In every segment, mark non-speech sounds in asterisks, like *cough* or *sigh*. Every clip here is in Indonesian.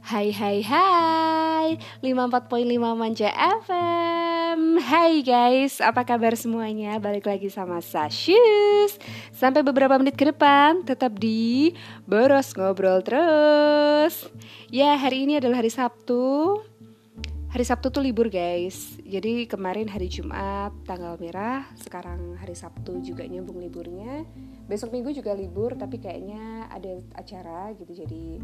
Hai hai hai. 54.5 Manja FM Hai guys, apa kabar semuanya? Balik lagi sama Sashus Sampai beberapa menit ke depan Tetap di Boros Ngobrol Terus. Ya, hari ini adalah hari Sabtu. Hari Sabtu tuh libur guys. Jadi kemarin hari Jumat tanggal merah. Sekarang hari Sabtu juga nyambung liburnya. Besok minggu juga libur Tapi kayaknya ada acara gitu. Jadi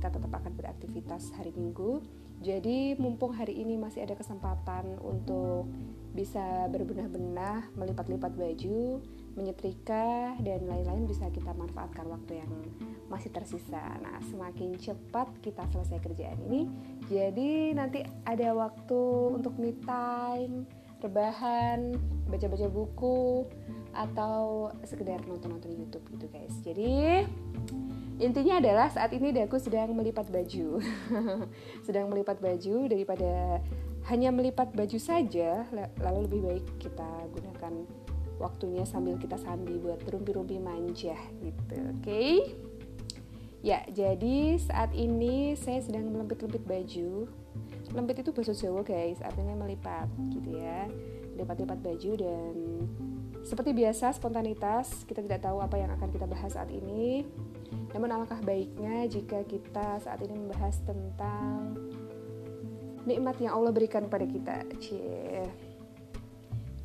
kita tetap akan beraktivitas hari Minggu. Jadi mumpung hari ini masih ada kesempatan untuk bisa berbenah-benah, melipat-lipat baju, menyetrika dan lain-lain bisa kita manfaatkan waktu yang masih tersisa. Nah, semakin cepat kita selesai kerjaan ini, jadi nanti ada waktu untuk me time, rebahan, baca-baca buku atau sekedar nonton-nonton YouTube gitu guys. Jadi Intinya adalah saat ini aku sedang melipat baju. *laughs* sedang melipat baju daripada hanya melipat baju saja, lalu lebih baik kita gunakan waktunya sambil kita sambil buat rumpi-rumpi manja gitu. Oke? Okay? Ya, jadi saat ini saya sedang melempit-lempit baju. Lempit itu bahasa Jawa, guys, artinya melipat gitu ya. Lipat-lipat baju dan seperti biasa spontanitas, kita tidak tahu apa yang akan kita bahas saat ini namun alangkah baiknya jika kita saat ini membahas tentang nikmat yang Allah berikan kepada kita. Cie.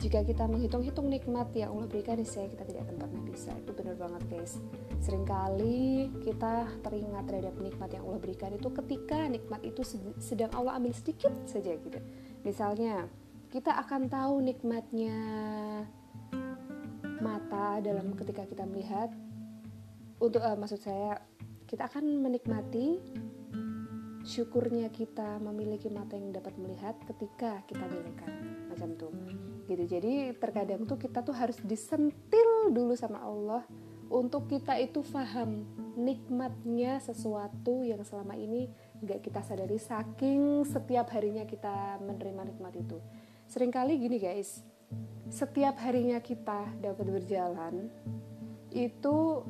Jika kita menghitung-hitung nikmat yang Allah berikan, saya kita tidak akan pernah bisa. Itu benar banget guys. Seringkali kita teringat terhadap nikmat yang Allah berikan itu ketika nikmat itu sedang Allah ambil sedikit saja gitu. Misalnya, kita akan tahu nikmatnya mata dalam ketika kita melihat untuk uh, maksud saya kita akan menikmati syukurnya kita memiliki mata yang dapat melihat ketika kita diberikan macam tuh gitu. Jadi terkadang tuh kita tuh harus disentil dulu sama Allah untuk kita itu paham nikmatnya sesuatu yang selama ini nggak kita sadari saking setiap harinya kita menerima nikmat itu. Seringkali gini guys setiap harinya kita dapat berjalan itu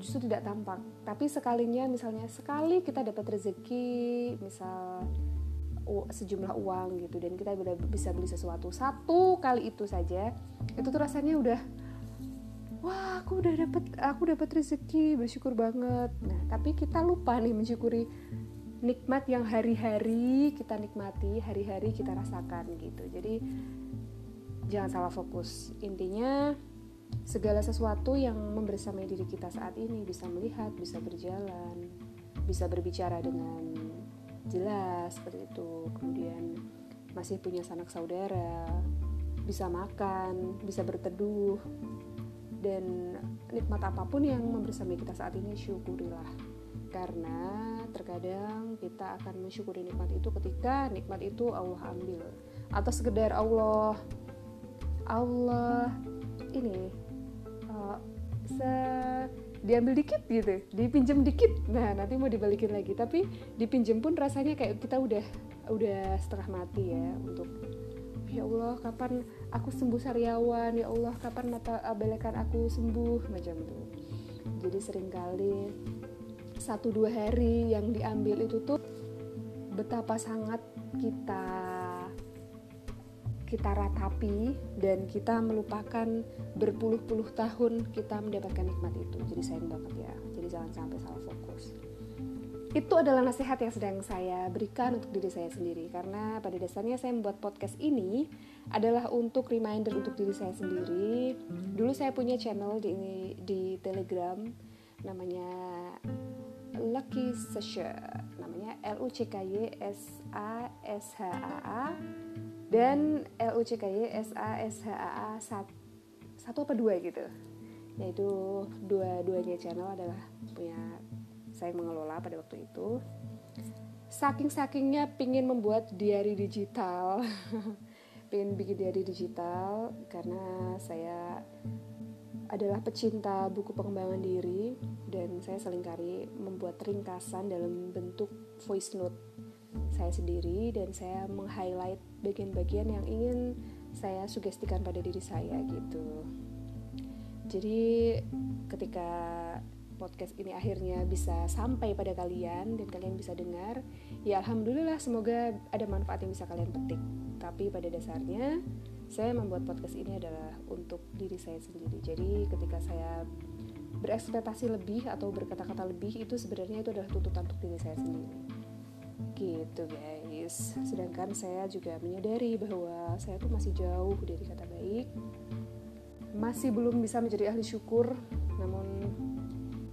justru tidak tampak. Tapi sekalinya misalnya sekali kita dapat rezeki misal sejumlah uang gitu dan kita bisa beli sesuatu satu kali itu saja itu tuh rasanya udah wah aku udah dapat aku dapat rezeki bersyukur banget. Nah tapi kita lupa nih mensyukuri nikmat yang hari-hari kita nikmati hari-hari kita rasakan gitu jadi jangan salah fokus intinya segala sesuatu yang membersamai diri kita saat ini bisa melihat, bisa berjalan, bisa berbicara dengan jelas seperti itu. Kemudian masih punya sanak saudara, bisa makan, bisa berteduh, dan nikmat apa pun yang membersamai kita saat ini syukurilah. Karena terkadang kita akan mensyukuri nikmat itu ketika nikmat itu Allah ambil. Atau sekedar Allah. Allah ini se diambil dikit gitu dipinjam dikit. Nah nanti mau dibalikin lagi. Tapi dipinjam pun rasanya kayak kita udah udah setengah mati ya untuk ya Allah kapan aku sembuh sariawan? Ya Allah kapan mata belekan aku sembuh? Macam itu. Jadi sering kali satu dua hari yang diambil itu tuh betapa sangat kita kita ratapi dan kita melupakan berpuluh-puluh tahun kita mendapatkan nikmat itu. Jadi sayang banget ya jadi jangan sampai salah fokus. Itu adalah nasihat yang sedang saya berikan untuk diri saya sendiri karena pada dasarnya saya membuat podcast ini adalah untuk reminder untuk diri saya sendiri. Dulu saya punya channel di di Telegram namanya Lucky Sasha. Namanya L U C K Y S A S H A A. Dan LUCKY SASHAA satu apa dua gitu. Yaitu dua-duanya channel adalah punya saya mengelola pada waktu itu. Saking-sakingnya pingin membuat diary digital. *laughs* Pingin bikin diary digital karena saya adalah pecinta buku pengembangan diri dan saya sering kali membuat ringkasan dalam bentuk voice note saya sendiri dan saya meng-highlight bagian-bagian yang ingin saya sugestikan pada diri saya gitu. Jadi ketika podcast ini akhirnya bisa sampai pada kalian dan kalian bisa dengar ya alhamdulillah semoga ada manfaat yang bisa kalian petik tapi pada dasarnya saya membuat podcast ini adalah untuk diri saya sendiri. Jadi ketika saya berekspektasi lebih atau berkata-kata lebih itu sebenarnya itu adalah tuntutan untuk diri saya sendiri. Gitu guys. Sedangkan saya juga menyadari bahwa saya tuh masih jauh dari kata baik. Masih belum bisa menjadi ahli syukur. Namun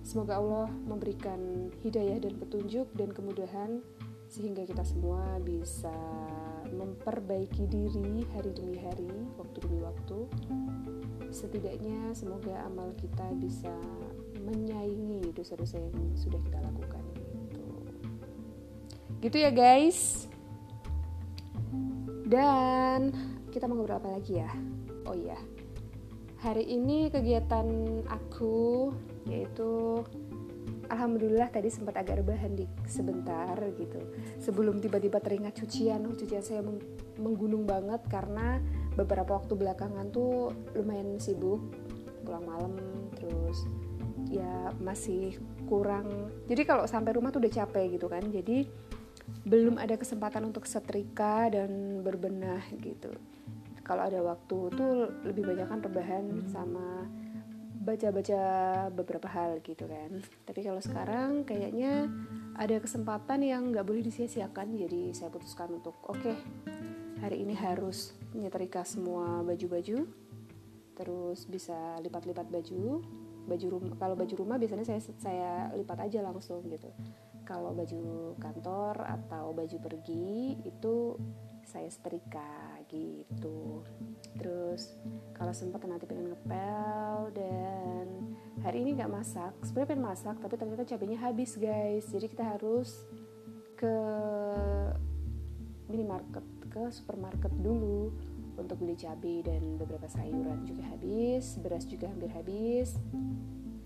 semoga Allah memberikan hidayah dan petunjuk dan kemudahan sehingga kita semua bisa memperbaiki diri hari demi hari, waktu demi waktu. Setidaknya semoga amal kita bisa menyaingi dosa-dosa yang sudah kita lakukan gitu. Gitu ya guys. Dan kita mau ngobrol apa lagi ya? Oh iya, hari ini kegiatan aku yaitu Alhamdulillah tadi sempat agak rebahan di sebentar gitu. Sebelum tiba-tiba teringat cucian oh, cucian saya menggunung banget karena beberapa waktu belakangan tuh lumayan sibuk pulang malam terus ya masih kurang. Jadi kalau sampai rumah tuh udah capek gitu kan jadi belum ada kesempatan untuk setrika dan berbenah gitu. Kalau ada waktu tuh lebih banyak kan rebahan sama baca-baca beberapa hal gitu kan. Tapi kalau sekarang kayaknya ada kesempatan yang nggak boleh disia-siakan. Jadi saya putuskan untuk oke okay, hari ini harus nyetrika semua baju-baju. Terus bisa lipat-lipat baju. Baju rumah kalau baju rumah biasanya saya saya lipat aja langsung gitu. Kalau baju kantor atau baju pergi itu saya setrika gitu. Terus kalau sempat nanti pengen ngepel hari ini nggak masak. Sebenarnya pengen masak tapi ternyata cabenya habis guys. Jadi kita harus ke minimarket ke supermarket dulu untuk beli cabai dan beberapa sayuran juga habis beras juga hampir habis.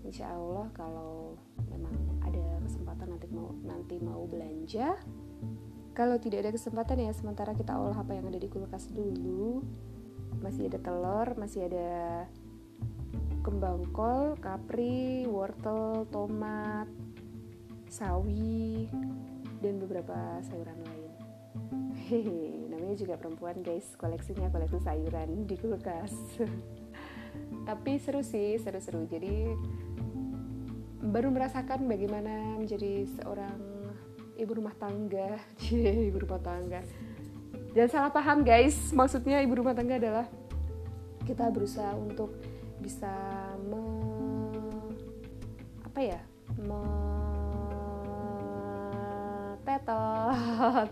Insya Allah kalau memang ada kesempatan nanti mau nanti mau belanja. Kalau tidak ada kesempatan ya sementara kita olah apa yang ada di kulkas dulu. Masih ada telur masih ada kembang kol kapri wortel tomat sawi dan beberapa sayuran lain. Hehe *laughs* namanya juga perempuan guys. Koleksinya koleksi sayuran di kulkas. *laughs* Tapi seru sih seru-seru. Jadi baru merasakan bagaimana menjadi seorang ibu rumah tangga. *laughs* Ibu rumah tangga. Jangan salah paham guys. Maksudnya ibu rumah tangga adalah kita berusaha untuk bisa me, apa ya? Me tetot.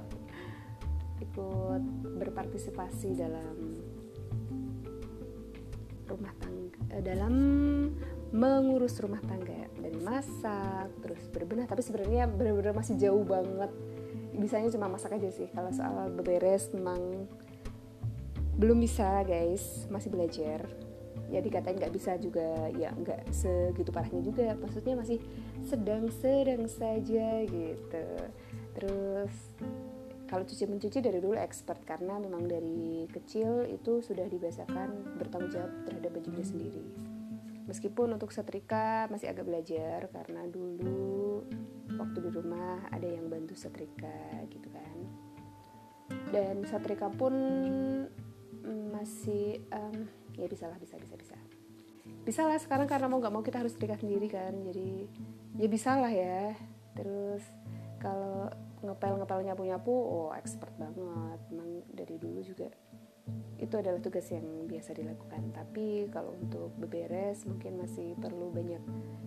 Ikut berpartisipasi dalam rumah tangga eh, dalam mengurus rumah tangga dari masak terus berbenah. Tapi sebenarnya benar-benar masih jauh banget. Bisanya cuma masak aja sih. Kalau soal beberes memang belum bisa guys. Masih belajar ya dikatain nggak bisa juga ya nggak segitu parahnya juga. Maksudnya masih sedang-sedang saja gitu. Terus kalau cuci mencuci dari dulu expert karena memang dari kecil itu sudah dibiasakan bertanggung jawab terhadap bajunya sendiri. Meskipun untuk setrika masih agak belajar karena dulu waktu di rumah ada yang bantu setrika gitu kan. Dan setrika pun masih um, ya bisa lah bisa bisa bisa. Bisa lah sekarang karena mau nggak mau kita harus setrika sendiri kan jadi ya bisa lah ya. Terus kalau ngepel ngepel nyapu nyapu oh expert banget. Emang dari dulu juga itu adalah tugas yang biasa dilakukan. Tapi kalau untuk beberes mungkin masih perlu banyak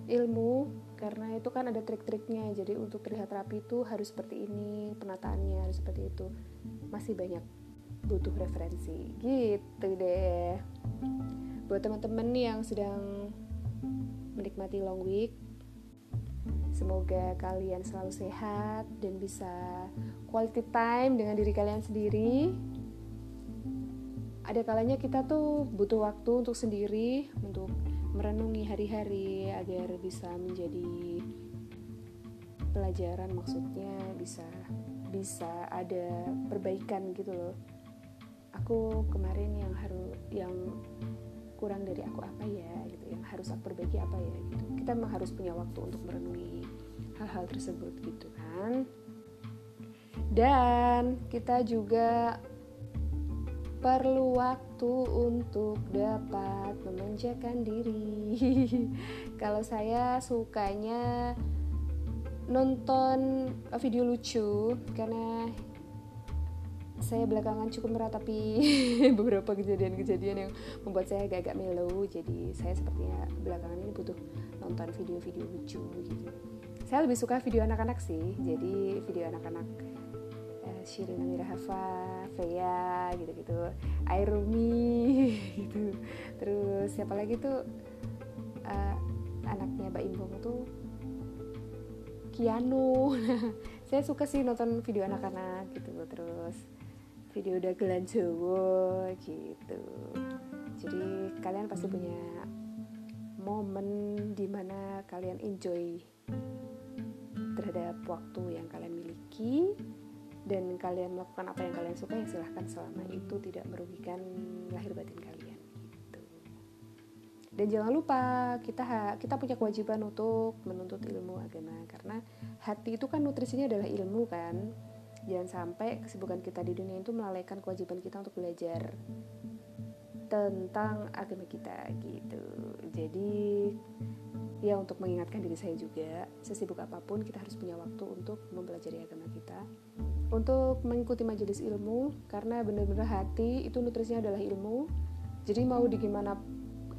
ilmu karena itu kan ada trik-triknya. Jadi untuk terlihat rapi itu harus seperti ini penataannya harus seperti itu. Masih banyak butuh referensi gitu deh. Buat teman-teman yang sedang menikmati long week Semoga kalian selalu sehat dan bisa quality time dengan diri kalian sendiri. Ada kalanya kita tuh butuh waktu untuk sendiri untuk merenungi hari-hari agar bisa menjadi pelajaran maksudnya bisa bisa ada perbaikan gitu loh aku kemarin yang harus yang kurang dari aku apa ya gitu yang harus aku perbaiki apa ya gitu. Kita memang harus punya waktu untuk merenungi hal-hal tersebut gitu kan. Dan kita juga perlu waktu untuk dapat memanjakan diri. *laughs* Kalau saya sukanya nonton video lucu karena saya belakangan cukup meratapi *laughs* beberapa kejadian-kejadian yang membuat saya agak-agak melo. Jadi saya sepertinya belakangan ini butuh nonton video-video lucu gitu. Saya lebih suka video anak-anak sih. Jadi video anak-anak uh, Shirin Amira Hafa, Freya gitu-gitu Airumi *laughs* gitu. Terus siapa lagi tuh? Uh, anaknya Mbak Imbong tuh Kianu. *laughs* Saya suka sih nonton video anak-anak gitu. Terus video dagelan Jawa gitu. Jadi kalian pasti punya momen di mana kalian enjoy terhadap waktu yang kalian miliki dan kalian melakukan apa yang kalian suka ya silahkan selama itu tidak merugikan lahir batin kalian gitu. Dan jangan lupa kita kita punya kewajiban untuk menuntut ilmu agama karena hati itu kan nutrisinya adalah ilmu kan jangan sampai kesibukan kita di dunia itu melalaikan kewajiban kita untuk belajar tentang agama kita gitu. Jadi ya untuk mengingatkan diri saya juga sesibuk apa pun kita harus punya waktu untuk mempelajari agama kita. Untuk mengikuti majelis ilmu karena benar-benar hati itu nutrisinya adalah ilmu. Jadi mau di gimana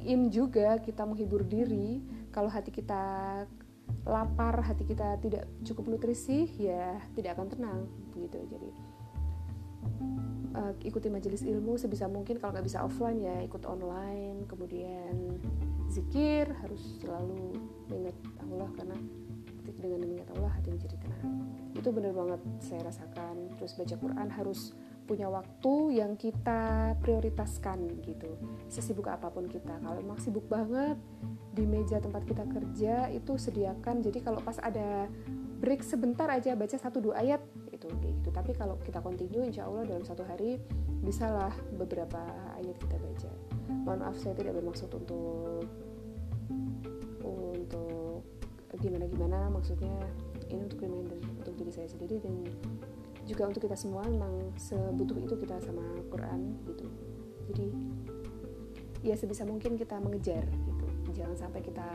im juga kita menghibur diri kalau hati kita lapar hati kita tidak cukup nutrisi ya tidak akan tenang gitu. Jadi uh, ikuti majelis ilmu sebisa mungkin kalau nggak bisa offline ya ikut online. Kemudian zikir harus selalu mengingat Allah karena dengan mengingat Allah hati menjadi tenang. Itu benar banget saya rasakan. Terus baca Quran harus punya waktu yang kita prioritaskan gitu. Sesibuk apa pun kita. Kalau emang sibuk banget di meja tempat kita kerja itu sediakan. Jadi kalau pas ada break sebentar aja baca satu dua ayat itu gitu. Tapi kalau kita continue insya Allah dalam satu hari bisalah beberapa ayat kita baca. Mohon maaf saya tidak bermaksud untuk gimana gimana maksudnya ini untuk reminder untuk diri saya sendiri dan juga untuk kita semua memang sebutuh itu kita sama Quran gitu. Jadi ya sebisa mungkin kita mengejar gitu. Jangan sampai kita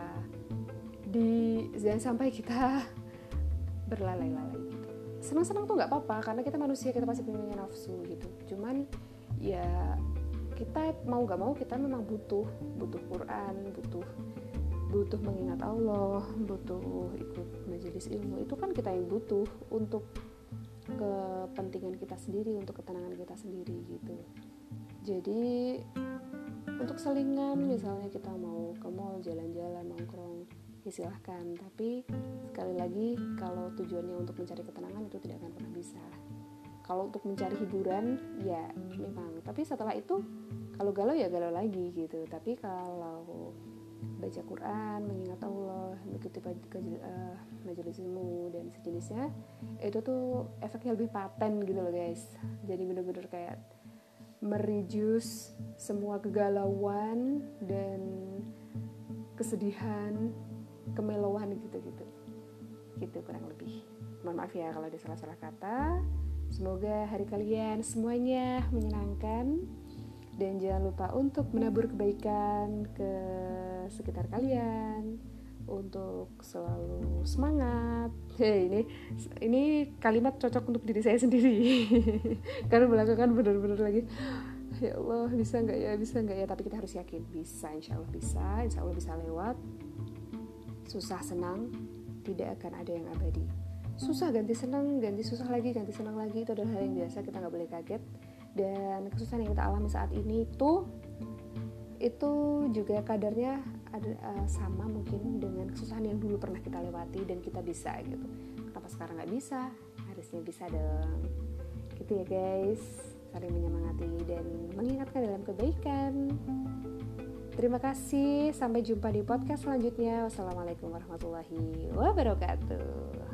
di jangan sampai kita *laughs* berlalai-lalai gitu. Senang-senang tuh nggak apa-apa karena kita manusia kita pasti punya nafsu gitu. Cuman ya kita mau nggak mau kita memang butuh butuh Quran butuh butuh mengingat Allah butuh ikut majelis ilmu itu kan kita yang butuh untuk kepentingan kita sendiri untuk ketenangan kita sendiri gitu. Jadi untuk selingan misalnya kita mau ke mall jalan-jalan nongkrong ya silahkan. Tapi sekali lagi kalau tujuannya untuk mencari ketenangan itu tidak akan pernah bisa. Kalau untuk mencari hiburan ya memang. Tapi setelah itu kalau galau ya galau lagi gitu. Tapi kalau baca Quran, mengingat Allah, mengikuti uh, majelis ilmu dan sejenisnya, itu tuh efeknya lebih paten gitu loh guys. Jadi bener-bener kayak merijus semua kegalauan dan kesedihan, kemelowan gitu-gitu. Gitu kurang lebih. Mohon maaf ya kalau ada salah-salah kata. Semoga hari kalian semuanya menyenangkan dan jangan lupa untuk menabur kebaikan ke sekitar kalian untuk selalu semangat. Ini ini kalimat cocok untuk diri saya sendiri. *laughs* Karena belakangan benar-benar lagi ya Allah bisa nggak ya bisa nggak ya tapi kita harus yakin bisa insya Allah bisa insya Allah bisa lewat susah senang tidak akan ada yang abadi susah ganti senang ganti susah lagi ganti senang lagi itu adalah hal yang biasa kita nggak boleh kaget dan kesusahan yang kita alami saat ini itu itu juga kadarnya ada uh, sama mungkin dengan kesusahan yang dulu pernah kita lewati dan kita bisa gitu. Kenapa sekarang nggak bisa? Harusnya bisa dong. Gitu ya guys. Saling menyemangati dan mengingatkan dalam kebaikan. Terima kasih. Sampai jumpa di podcast selanjutnya. Wassalamualaikum warahmatullahi wabarakatuh